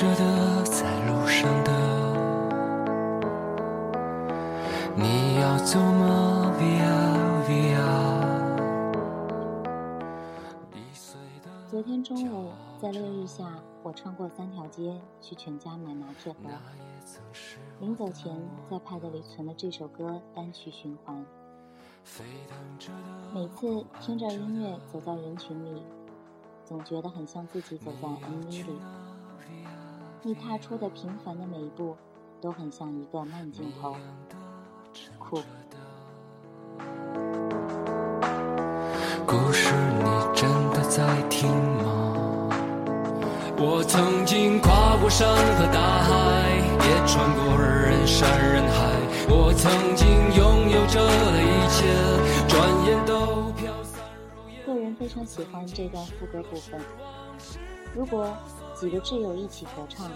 着的，在路上的，你要走吗？Via Via。昨天中午在烈日下，我穿过三条街去全家买拿铁盒。临走前，在 Pad 里存了这首歌单曲循环。每次听着音乐走在人群里，总觉得很像自己走在 MV 里。你踏出的平凡的每一步，都很像一个慢镜头。酷。故事你真的在听吗？我曾经跨过山和大海，也穿过人山人海。我曾经拥有着一切，转眼都飘散如烟。个人非常喜欢这段副歌部分。如果几个挚友一起合唱，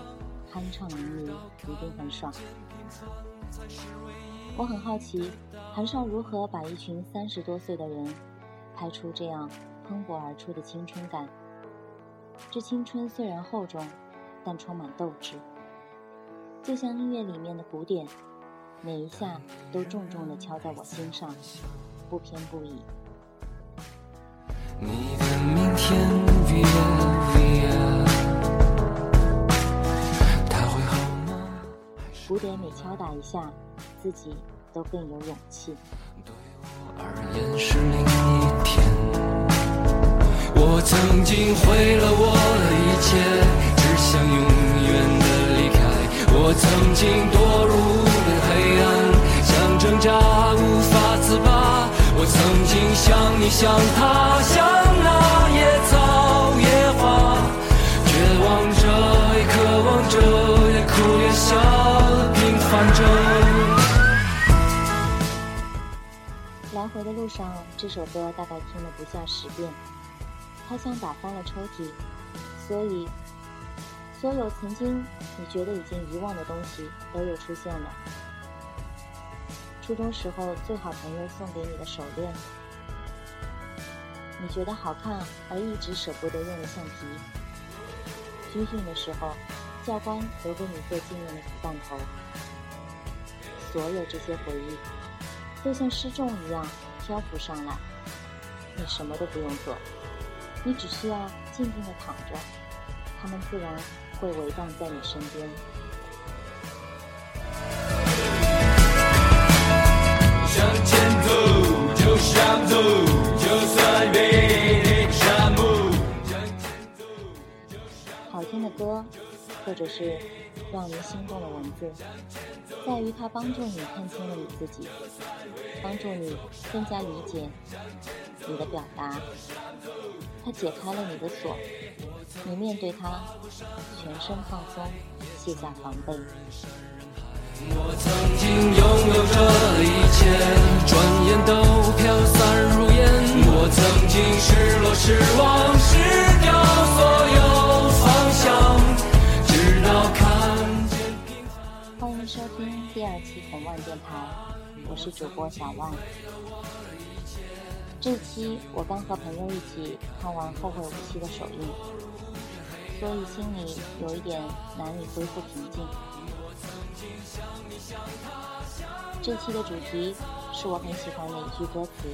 酣畅淋漓，一定很爽。我很好奇，韩少如何把一群三十多岁的人拍出这样喷薄而出的青春感。这青春虽然厚重，但充满斗志，就像音乐里面的鼓点，每一下都重重地敲在我心上，不偏不倚。你的明天别鼓点每敲打一下，自己都更有勇气。对我而言是另一天。我曾经毁了我的一切，只想永远的离开。我曾经堕入了黑暗，想挣扎无法自拔。我曾经像你，像他，像那野草野花，绝望着，也渴望着，也哭也笑，来回的路上，这首歌大概听了不下十遍。它像打翻了抽屉，所以所有曾经你觉得已经遗忘的东西都又出现了。初中时候最好朋友送给你的手链，你觉得好看而一直舍不得用的橡皮。军训的时候，教官留给你做纪念的子弹头。所有这些回忆。都像失重一样漂浮上来，你什么都不用做，你只需要静静的躺着，他们自然会围荡在你身边。向前走，就向走，就算被你沙漠。好听的歌，或者是让人心动的文字，在于它帮助你看清了你自己，帮助你更加理解你的表达。它解开了你的锁，你面对它，全身放松，卸下防备。我曾经拥有着一切，转眼都飘散如烟。我曾经失落、失望、失掉所有第二期红万电台，我是主播小万。这期我刚和朋友一起看完《后会无期》的首映，所以心里有一点难以恢复平静。这期的主题是我很喜欢的一句歌词：“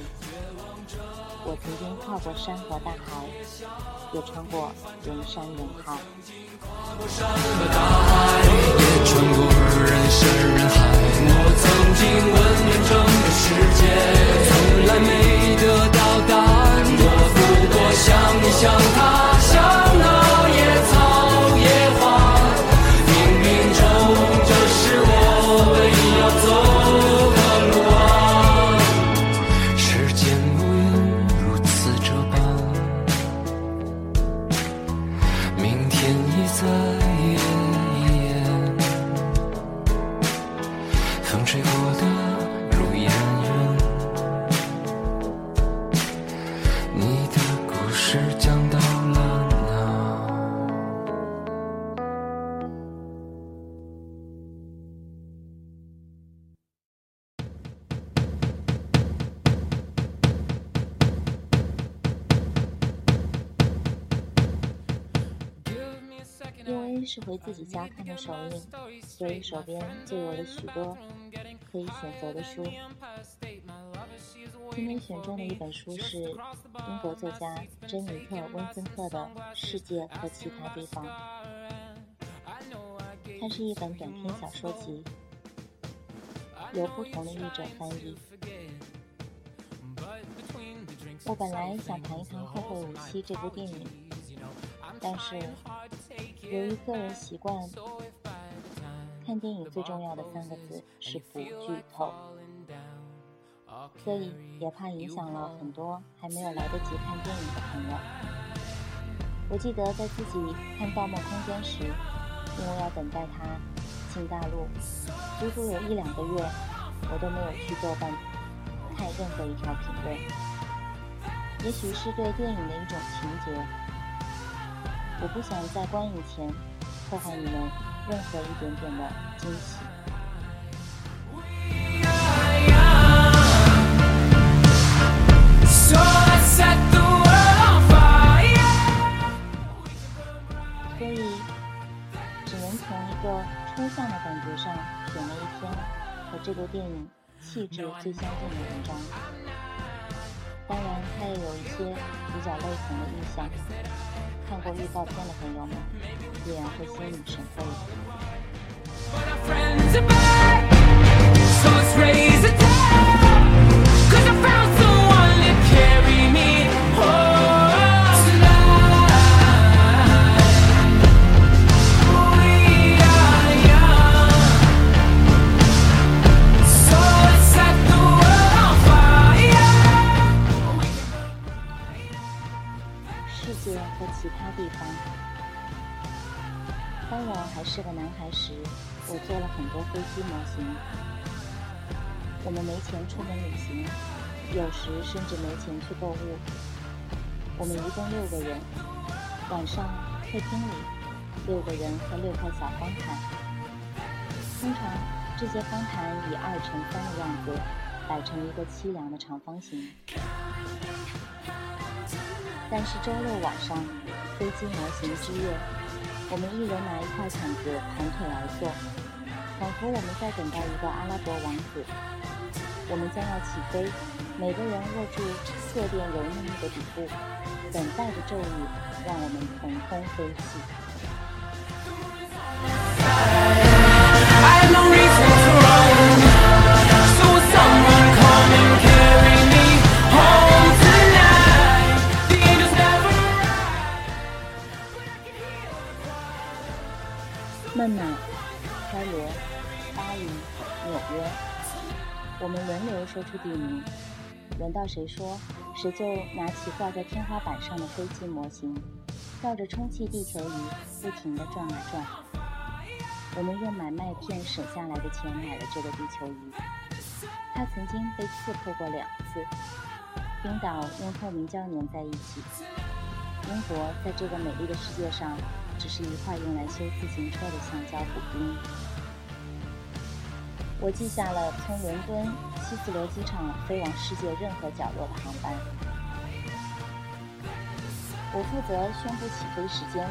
我曾经跨过山河大海，也穿过人山人海。”过山和大海，也穿过人山人海。我曾经问遍整个世界，从来没得到答案。回自己家看的首映，所以手边就有了许多可以选择的书。今天选中的一本书是英国作家珍妮特·温森特的《世界和其他地方》，它是一本短篇小说集，由不同的译者翻译。我本来想谈一谈《后会无期》这部电影，但是由于个人习惯，看电影最重要的三个字是不剧透。所以也怕影响了很多还没有来得及看电影的朋友。我记得在自己看《盗梦空间》时，因为要等待它进大陆，足足有一两个月，我都没有去豆瓣看任何一条评论。也许是对电影的一种情节，我不想在观影前破坏你们任何一点点的惊喜。所以，只能从一个抽象的感觉上选了一篇和这部电影气质最相近的文章。但，也有一些比较类同的印象。看过预告片的朋友们，必然会心领神会。其他地方。当我还是个男孩时，我做了很多飞机模型。我们没钱出门旅行，有时甚至没钱去购物。我们一共六个人，晚上客厅里六个人和六块小方盘。通常这些方盘以二乘三的样子摆成一个凄凉的长方形。但是周六晚上，飞机模型之夜。我们一人拿一块毯子盘腿而坐，仿佛我们在等待一个阿拉伯王子。我们将要起飞，每个人握住坐垫柔腻腻的底部，等待着咒语让我们腾空飞起。我们轮流说出地名。轮到谁说，谁就拿起挂在天花板上的飞机模型，绕着充气地球仪不停地转啊转。我们用买麦片省下来的钱买了这个地球仪，它曾经被刺破过两次。冰岛用透明胶粘在一起。英国在这个美丽的世界上。只是一块用来修自行车的橡胶补丁。我记下了从伦敦希斯罗机场飞往世界任何角落的航班。我负责宣布起飞时间，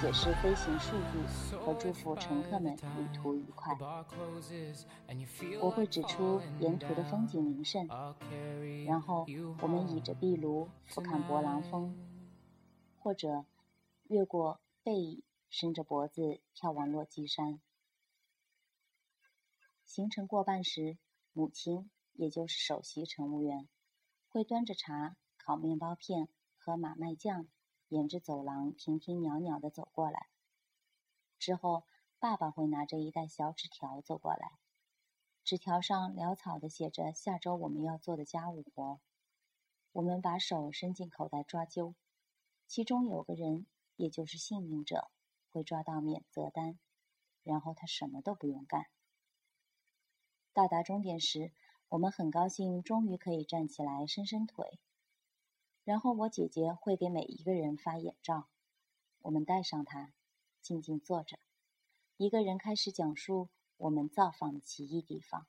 解释飞行数据和祝福乘客们旅途愉快。我会指出沿途的风景名胜，然后我们倚着壁炉俯瞰勃朗峰，或者越过。背倚，伸着脖子眺望落基山。行程过半时，母亲，也就是首席乘务员，会端着茶、烤面包片和马麦酱，沿着走廊停停袅袅地走过来。之后，爸爸会拿着一袋小纸条走过来，纸条上潦草地写着下周我们要做的家务活。我们把手伸进口袋抓阄，其中有个人。也就是幸运者会抓到免责单，然后他什么都不用干。到达终点时，我们很高兴，终于可以站起来伸伸腿。然后我姐姐会给每一个人发眼罩，我们戴上它，静静坐着。一个人开始讲述我们造访的奇异地方，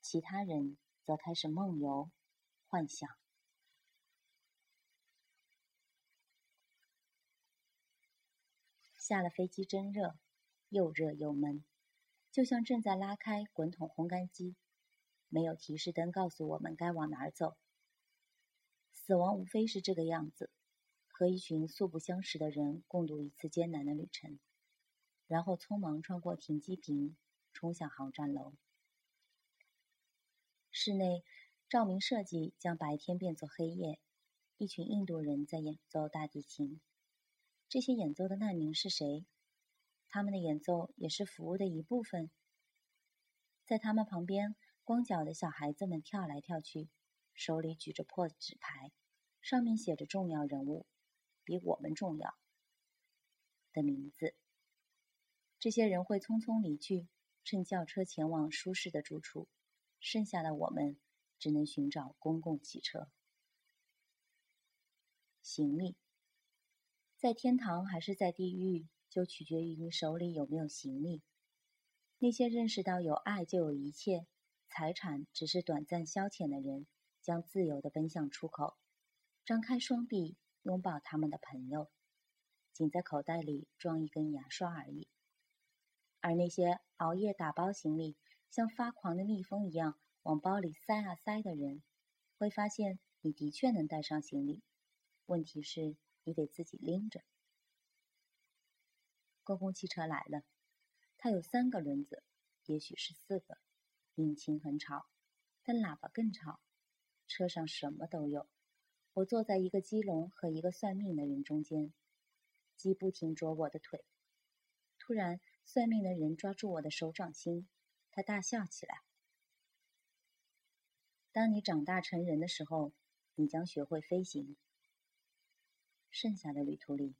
其他人则开始梦游、幻想。下了飞机真热，又热又闷，就像正在拉开滚筒烘干机，没有提示灯告诉我们该往哪儿走。死亡无非是这个样子，和一群素不相识的人共度一次艰难的旅程，然后匆忙穿过停机坪，冲向航站楼。室内照明设计将白天变作黑夜，一群印度人在演奏大提琴。这些演奏的难民是谁？他们的演奏也是服务的一部分。在他们旁边，光脚的小孩子们跳来跳去，手里举着破纸牌，上面写着“重要人物，比我们重要”的名字。这些人会匆匆离去，乘轿车前往舒适的住处。剩下的我们只能寻找公共汽车。行李，在天堂还是在地狱，就取决于你手里有没有行李。那些认识到有爱就有一切，财产只是短暂消遣的人，将自由的奔向出口，张开双臂拥抱他们的朋友，仅在口袋里装一根牙刷而已。而那些熬夜打包行李。像发狂的蜜蜂一样往包里塞啊塞的人，会发现你的确能带上行李，问题是你得自己拎着。公共汽车来了，它有三个轮子，也许是四个，引擎很吵，但喇叭更吵。车上什么都有。我坐在一个鸡笼和一个算命的人中间，鸡不停啄我的腿。突然，算命的人抓住我的手掌心。他大笑起来。当你长大成人的时候，你将学会飞行。剩下的旅途里，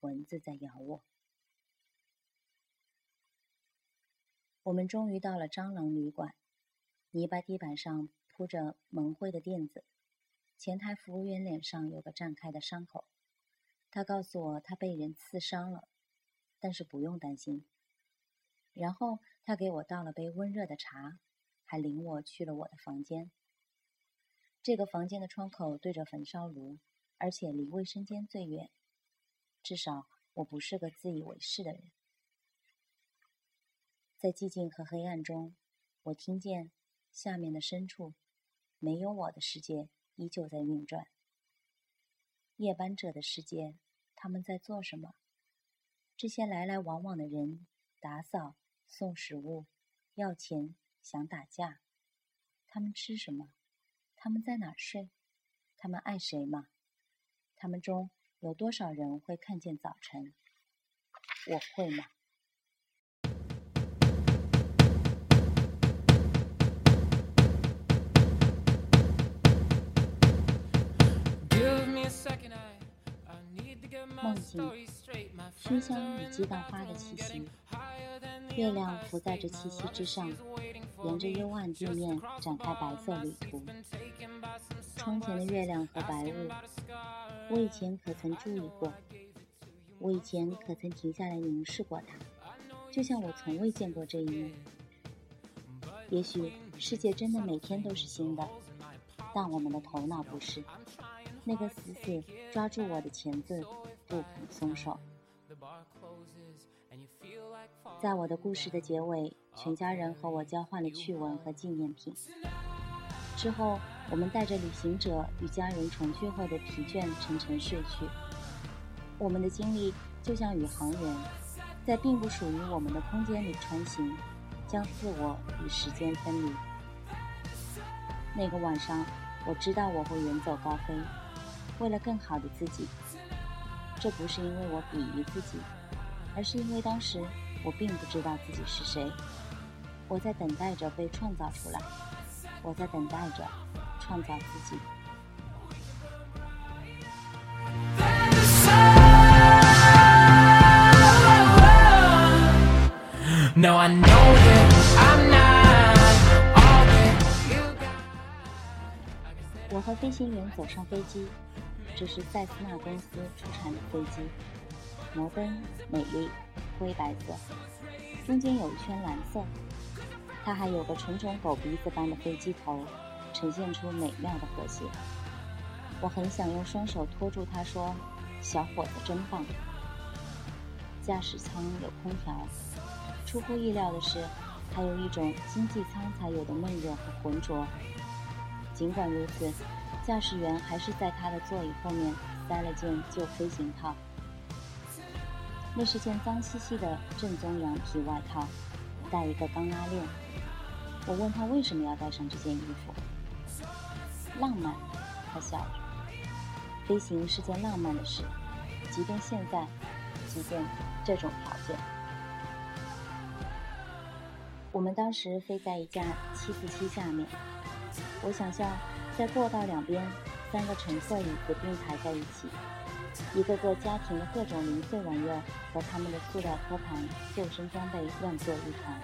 蚊子在咬我。我们终于到了蟑螂旅馆，泥巴地板上铺着蒙灰的垫子，前台服务员脸上有个绽开的伤口。他告诉我他被人刺伤了，但是不用担心。然后他给我倒了杯温热的茶，还领我去了我的房间。这个房间的窗口对着焚烧炉，而且离卫生间最远。至少我不是个自以为是的人。在寂静和黑暗中，我听见下面的深处，没有我的世界依旧在运转。夜班者的世界，他们在做什么？这些来来往往的人，打扫。送食物，要钱，想打架。他们吃什么？他们在哪睡？他们爱谁吗？他们中有多少人会看见早晨？我会吗？梦境，熏香与鸡蛋花的气息。月亮浮在这气息之上，沿着幽暗地面展开白色旅途。窗前的月亮和白雾，我以前可曾注意过？我以前可曾停下来凝视过它？就像我从未见过这一幕。也许世界真的每天都是新的，但我们的头脑不是。那个死死抓住我的钳子，不肯松手。在我的故事的结尾，全家人和我交换了趣闻和纪念品。之后，我们带着旅行者与家人重聚后的疲倦沉沉睡去。我们的经历就像宇航员，在并不属于我们的空间里穿行，将自我与时间分离。那个晚上，我知道我会远走高飞，为了更好的自己。这不是因为我鄙夷自己。而是因为当时我并不知道自己是谁，我在等待着被创造出来，我在等待着创造自己。我和飞行员走上飞机，这是塞斯纳公司出产的飞机。摩登、美丽、灰白色，中间有一圈蓝色。它还有个纯种狗鼻子般的飞机头，呈现出美妙的和谐。我很想用双手托住它，说：“小伙子真棒。”驾驶舱有空调。出乎意料的是，还有一种经济舱才有的闷热和浑浊。尽管如此，驾驶员还是在他的座椅后面塞了件旧飞行套。那是件脏兮兮的正宗羊皮外套，带一个钢拉链。我问他为什么要带上这件衣服。浪漫，他笑了。飞行是件浪漫的事，即便现在，即便这种条件。我们当时飞在一架747下面，我想象在过道两边，三个橙色椅子并排在一起。一个个家庭的各种零碎玩意儿和他们的塑料托盘、救生装备乱作一团，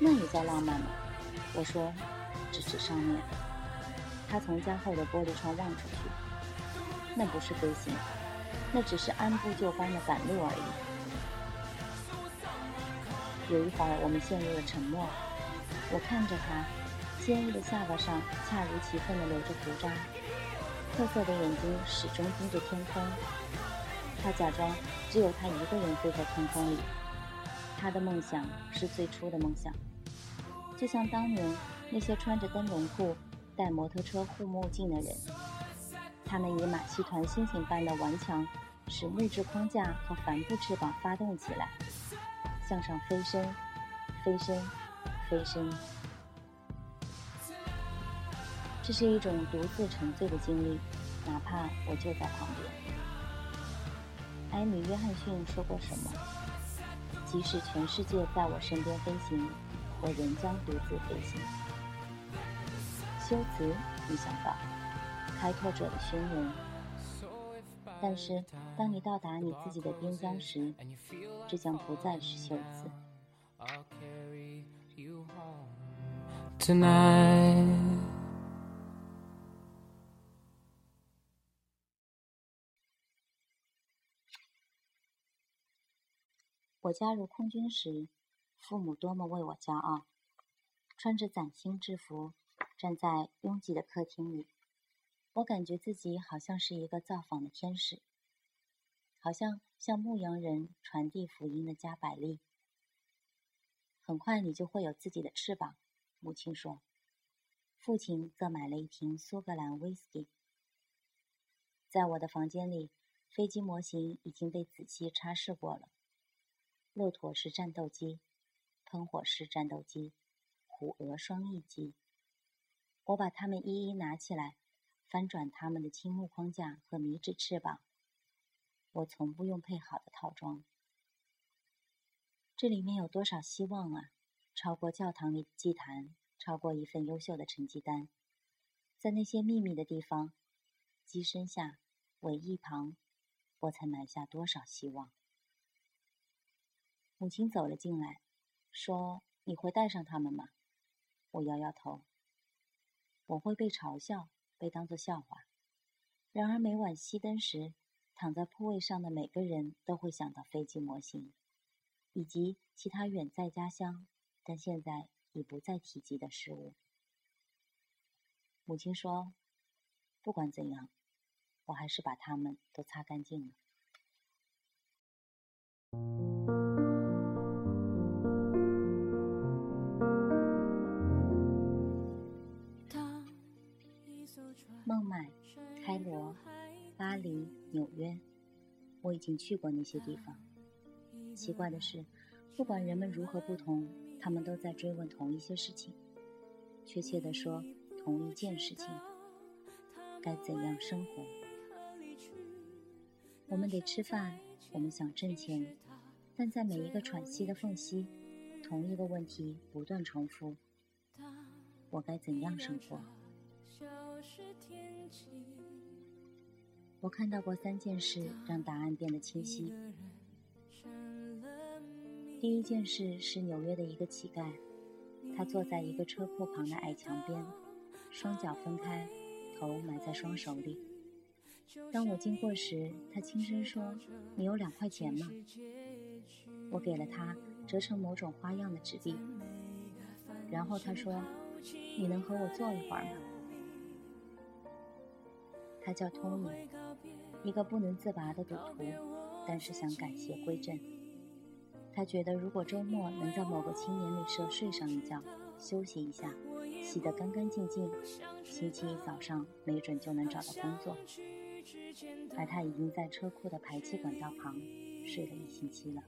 那也叫浪漫吗？我说，只指上面。他从家后的玻璃窗望出去，那不是飞行，那只是按部就班的赶路而已。有一会儿，我们陷入了沉默。我看着他，坚毅的下巴上恰如其分地留着胡渣。褐色的眼睛始终盯着天空，他假装只有他一个人飞在天空里。他的梦想是最初的梦想，就像当年那些穿着灯笼裤、戴摩托车护目镜的人，他们以马戏团星星般的顽强，使木质框架和帆布翅膀发动起来，向上飞升，飞升，飞升。这是一种独自沉醉的经历，哪怕我就在旁边。艾米·约翰逊说过什么？即使全世界在我身边飞行，我仍将独自飞行。修辞，你想到开拓者的宣言。但是，当你到达你自己的边疆时，这将不再是修辞。我加入空军时，父母多么为我骄傲！穿着崭新制服，站在拥挤的客厅里，我感觉自己好像是一个造访的天使，好像向牧羊人传递福音的加百利。很快你就会有自己的翅膀，母亲说。父亲则买了一瓶苏格兰威士忌。在我的房间里，飞机模型已经被仔细擦拭过了。骆驼式战斗机、喷火式战斗机、虎鹅双翼机，我把它们一一拿起来，翻转它们的青木框架和米纸翅膀。我从不用配好的套装。这里面有多少希望啊！超过教堂里祭坛，超过一份优秀的成绩单。在那些秘密的地方，机身下、尾翼旁，我才埋下多少希望。母亲走了进来，说：“你会带上他们吗？”我摇摇头。我会被嘲笑，被当作笑话。然而每晚熄灯时，躺在铺位上的每个人都会想到飞机模型，以及其他远在家乡但现在已不再提及的事物。母亲说：“不管怎样，我还是把它们都擦干净了。”孟买、开罗、巴黎、纽约，我已经去过那些地方。奇怪的是，不管人们如何不同，他们都在追问同一些事情。确切地说，同一件事情：该怎样生活？我们得吃饭，我们想挣钱，但在每一个喘息的缝隙，同一个问题不断重复：我该怎样生活？我看到过三件事，让答案变得清晰。第一件事是纽约的一个乞丐，他坐在一个车库旁的矮墙边，双脚分开，头埋在双手里。当我经过时，他轻声说：“你有两块钱吗？”我给了他折成某种花样的纸币，然后他说：“你能和我坐一会儿吗？”他叫托尼，一个不能自拔的赌徒，但是想改邪归正。他觉得如果周末能在某个青年旅社睡上一觉，休息一下，洗得干干净净，星期一早上没准就能找到工作。而他已经在车库的排气管道旁睡了一星期了。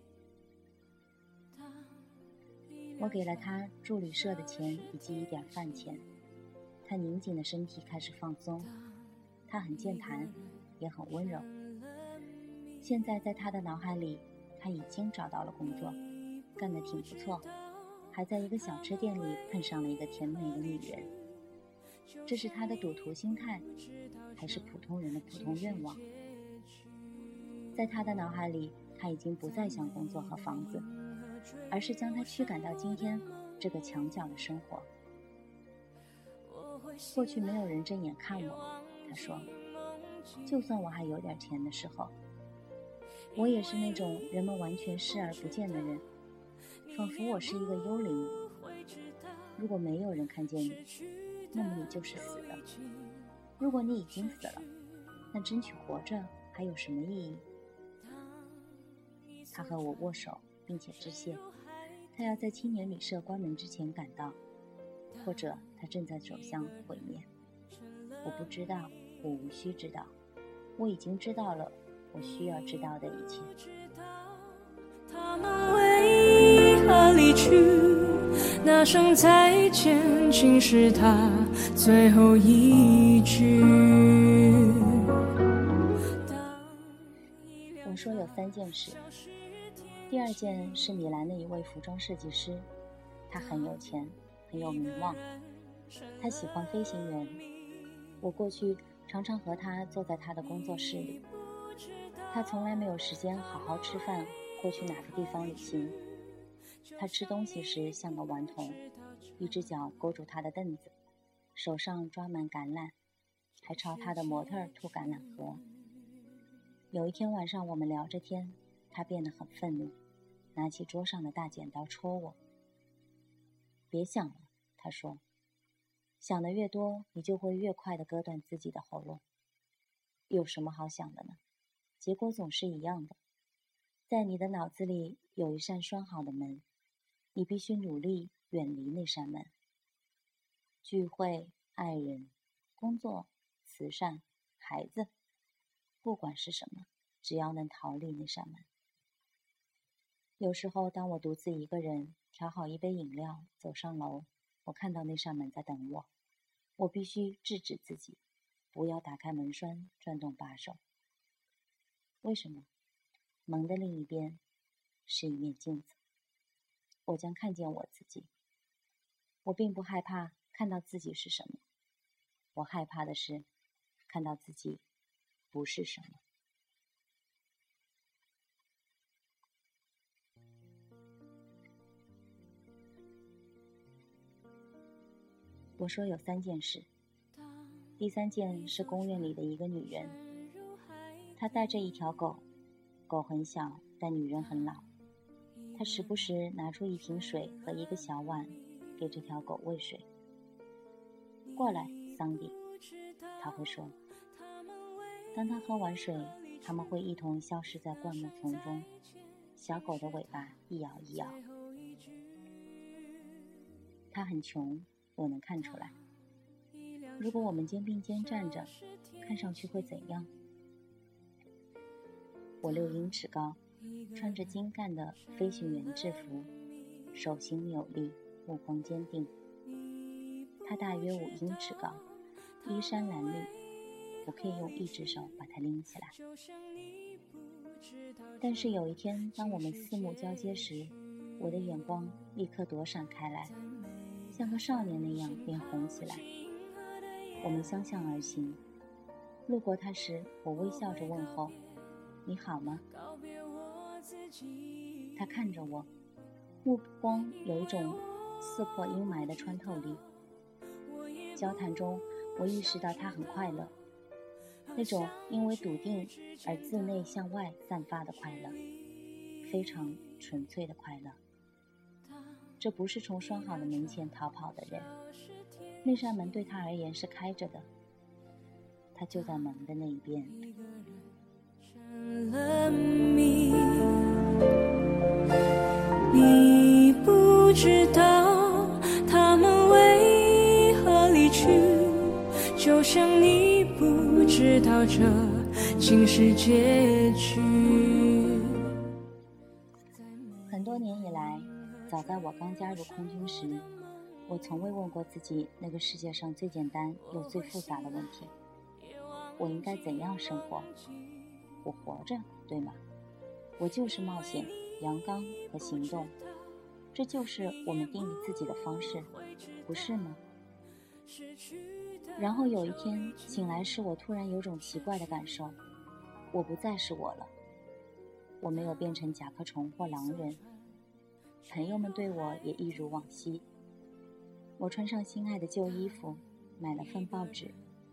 我给了他住旅社的钱以及一点饭钱。他拧紧的身体开始放松。他很健谈，也很温柔。现在在他的脑海里，他已经找到了工作，干得挺不错，还在一个小吃店里碰上了一个甜美的女人。这是他的赌徒心态，还是普通人的普通愿望？在他的脑海里，他已经不再想工作和房子，而是将他驱赶到今天这个墙角的生活。过去没有人正眼看我，他说，就算我还有点钱的时候，我也是那种人们完全视而不见的人，仿佛我是一个幽灵。如果没有人看见你，那么你就是死的。如果你已经死了，那争取活着还有什么意义？他和我握手，并且致谢。他要在青年旅社关门之前赶到，或者他正在走向毁灭。我不知道，我无需知道。我已经知道了我需要知道的一切。他们为何离去？那声再见，竟是他最后一句。我说有三件事。第二件是米兰的一位服装设计师，他很有钱，很有名望，他喜欢飞行员。我过去常常和他坐在他的工作室里，他从来没有时间好好吃饭或去哪个地方旅行。他吃东西时像个顽童，一只脚勾住他的凳子，手上抓满橄榄，还朝他的模特吐橄榄核。有一天晚上，我们聊着天。他变得很愤怒，拿起桌上的大剪刀戳我。别想了，他说，想的越多，你就会越快的割断自己的喉咙。有什么好想的呢？结果总是一样的。在你的脑子里有一扇拴好的门，你必须努力远离那扇门。聚会、爱人、工作、慈善、孩子，不管是什么，只要能逃离那扇门。有时候，当我独自一个人调好一杯饮料，走上楼，我看到那扇门在等我。我必须制止自己，不要打开门栓，转动把手。为什么？门的另一边是一面镜子，我将看见我自己。我并不害怕看到自己是什么，我害怕的是看到自己不是什么。我说有三件事，第三件是公园里的一个女人，她带着一条狗，狗很小，但女人很老。她时不时拿出一瓶水和一个小碗，给这条狗喂水。过来，桑迪，他会说。当他喝完水，他们会一同消失在灌木丛中，小狗的尾巴一摇一摇。他很穷。我能看出来，如果我们肩并肩站着，看上去会怎样？我六英尺高，穿着精干的飞行员制服，手型有力，目光坚定。他大约五英尺高，衣衫褴褛，我可以用一只手把他拎起来。但是有一天，当我们四目交接时，我的眼光立刻躲闪开来。像个少年那样脸红起来。我们相向而行，路过他时，我微笑着问候：“你好吗？”他看着我，目光有一种刺破阴霾的穿透力。交谈中，我意识到他很快乐，那种因为笃定而自内向外散发的快乐，非常纯粹的快乐。这不是从拴好的门前逃跑的人，那扇门对他而言是开着的，他就在门的那一边。你不知道他们为何离去，就像你不知道这竟是结局。在我刚加入空军时，我从未问过自己那个世界上最简单又最复杂的问题：我应该怎样生活？我活着，对吗？我就是冒险、阳刚和行动，这就是我们定义自己的方式，不是吗？然后有一天醒来时，我突然有种奇怪的感受：我不再是我了。我没有变成甲壳虫或狼人，朋友们对我也一如往昔。我穿上心爱的旧衣服，买了份报纸，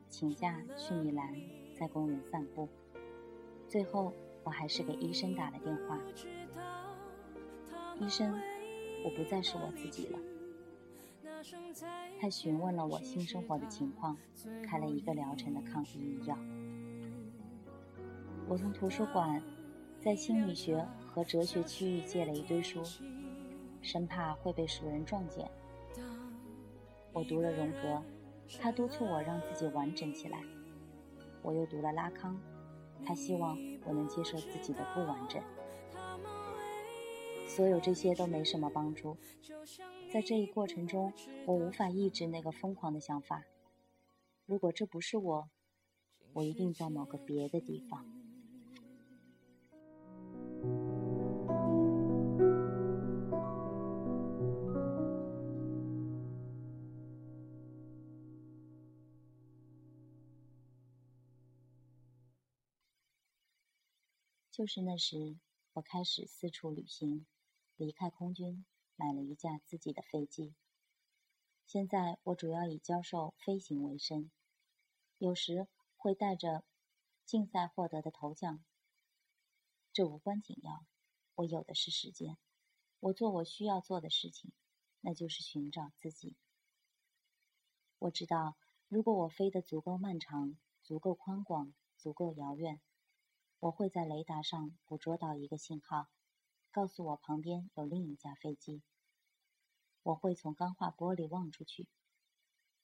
请假去米兰，在公园散步。最后，我还是给医生打了电话。医生，我不再是我自己了。他询问了我新生活的情况，开了一个疗程的抗抑郁药。我从图书馆，在心理学和哲学区域借了一堆书，生怕会被熟人撞见。我读了荣格，他督促我让自己完整起来；我又读了拉康，他希望我能接受自己的不完整。所有这些都没什么帮助。在这一过程中，我无法抑制那个疯狂的想法：如果这不是我，我一定在某个别的地方。就是那时，我开始四处旅行，离开空军，买了一架自己的飞机。现在我主要以教授飞行为生，有时会带着竞赛获得的头奖。这无关紧要，我有的是时间，我做我需要做的事情，那就是寻找自己。我知道，如果我飞得足够漫长、足够宽广、足够遥远。我会在雷达上捕捉到一个信号，告诉我旁边有另一架飞机。我会从钢化玻璃望出去，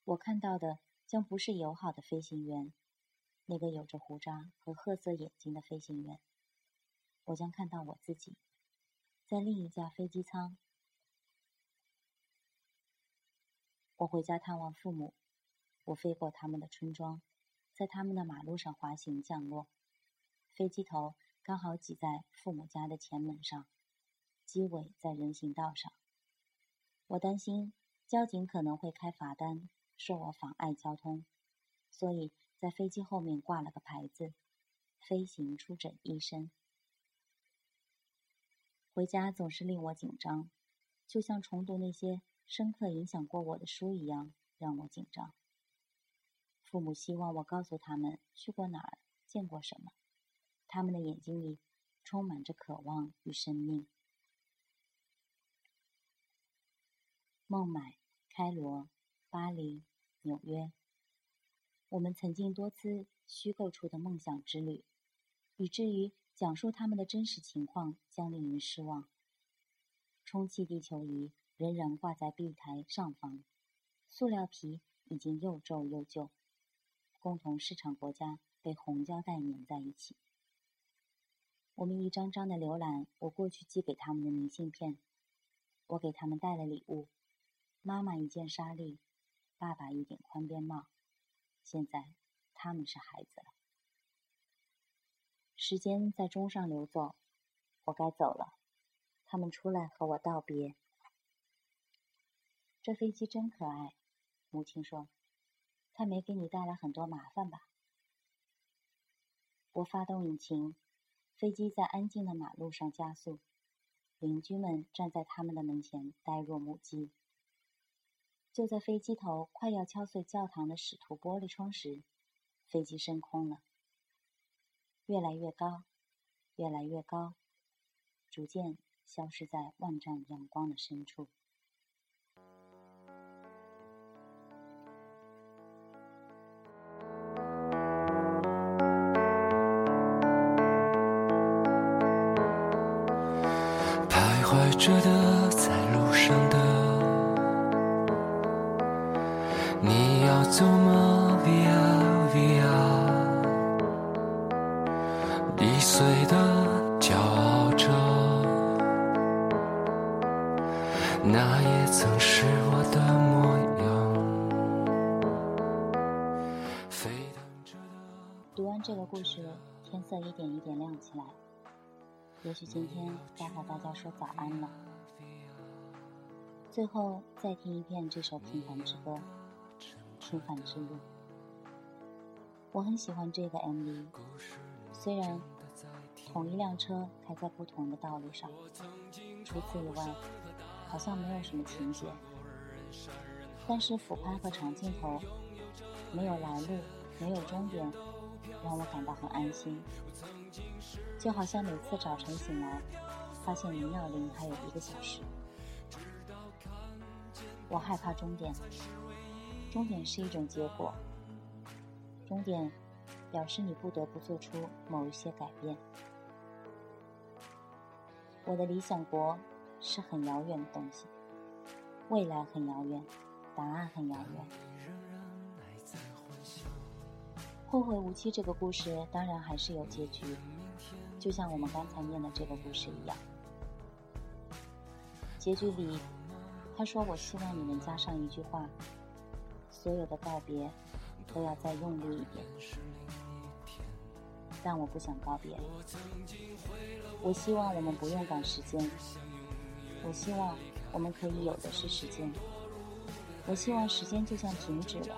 我看到的将不是友好的飞行员，那个有着胡渣和褐色眼睛的飞行员。我将看到我自己，在另一架飞机舱。我回家探望父母，我飞过他们的村庄，在他们的马路上滑行降落。飞机头刚好挤在父母家的前门上，机尾在人行道上。我担心交警可能会开罚单，说我妨碍交通，所以在飞机后面挂了个牌子：“飞行出诊医生。”回家总是令我紧张，就像重读那些深刻影响过我的书一样，让我紧张。父母希望我告诉他们去过哪儿，见过什么。他们的眼睛里充满着渴望与生命。孟买、开罗、巴黎、纽约，我们曾经多次虚构出的梦想之旅，以至于讲述他们的真实情况将令人失望。充气地球仪仍然挂在壁台上方，塑料皮已经又皱又旧，共同市场国家被红胶带粘在一起。我们一张张的浏览我过去寄给他们的明信片，我给他们带了礼物：妈妈一件纱丽，爸爸一顶宽边帽。现在他们是孩子了。时间在钟上流走，我该走了。他们出来和我道别。这飞机真可爱，母亲说：“它没给你带来很多麻烦吧？”我发动引擎。飞机在安静的马路上加速，邻居们站在他们的门前呆若木鸡。就在飞机头快要敲碎教堂的使徒玻璃窗时，飞机升空了，越来越高，越来越高，逐渐消失在万丈阳光的深处。着的，在路上的，你要走吗？Via Via，易碎的，骄傲着，那也曾是我的模样。飞腾着的。读完这个故事，天色一点一点亮起来。也许今天该和大家说早安了。最后再听一遍这首《平凡之歌》，平凡之路。我很喜欢这个 MV，虽然同一辆车开在不同的道路上，除此以外，好像没有什么情节。但是俯拍和长镜头，没有来路，没有终点，让我感到很安心。就好像每次早晨醒来，发现离闹铃还有一个小时。我害怕终点，终点是一种结果，终点表示你不得不做出某一些改变。我的理想国是很遥远的东西，未来很遥远，答案很遥远。后会无期这个故事当然还是有结局。就像我们刚才念的这个故事一样，结局里，他说：“我希望你能加上一句话，所有的告别都要再用力一点。”但我不想告别。我希望我们不用赶时间。我希望我们可以有的是时间。我希望时间就像停止了，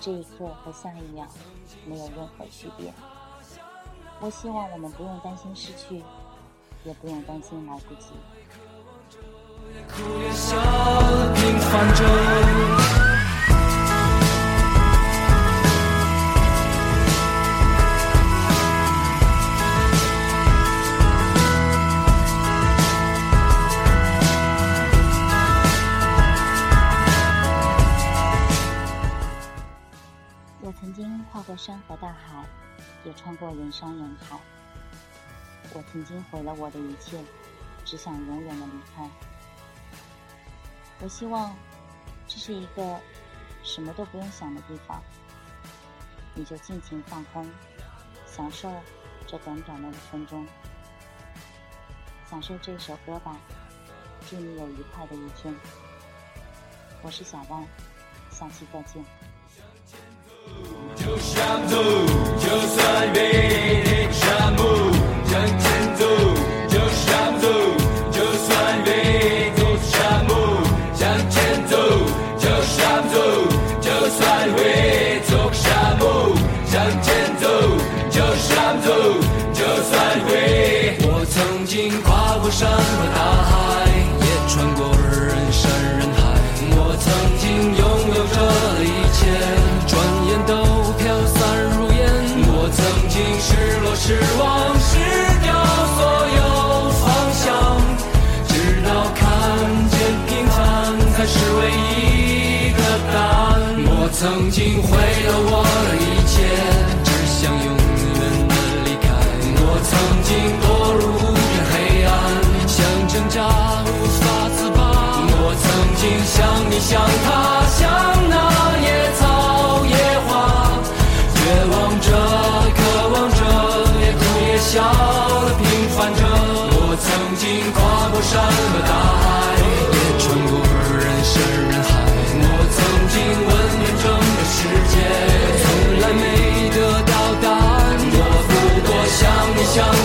这一刻和下一秒没有任何区别。我希望我们不用担心失去，也不用担心来不及。我曾经跨过山和大海。也穿过人山人海。我曾经毁了我的一切，只想永远的离开。我希望这是一个什么都不用想的地方，你就尽情放空，享受这短短的五分钟，享受这首歌吧。祝你有愉快的一天。我是小万，下期再见。就想走，就算被你沙漠向前走，就想走，就算被走沙漠向前走，就想走，就算会走沙漠向前走，就想走，就算会。我曾经跨过山和大海，失望失掉所有方向，直到看见平凡才是唯一的答案。我曾经毁了我的一切，只想永远的离开。我曾经。想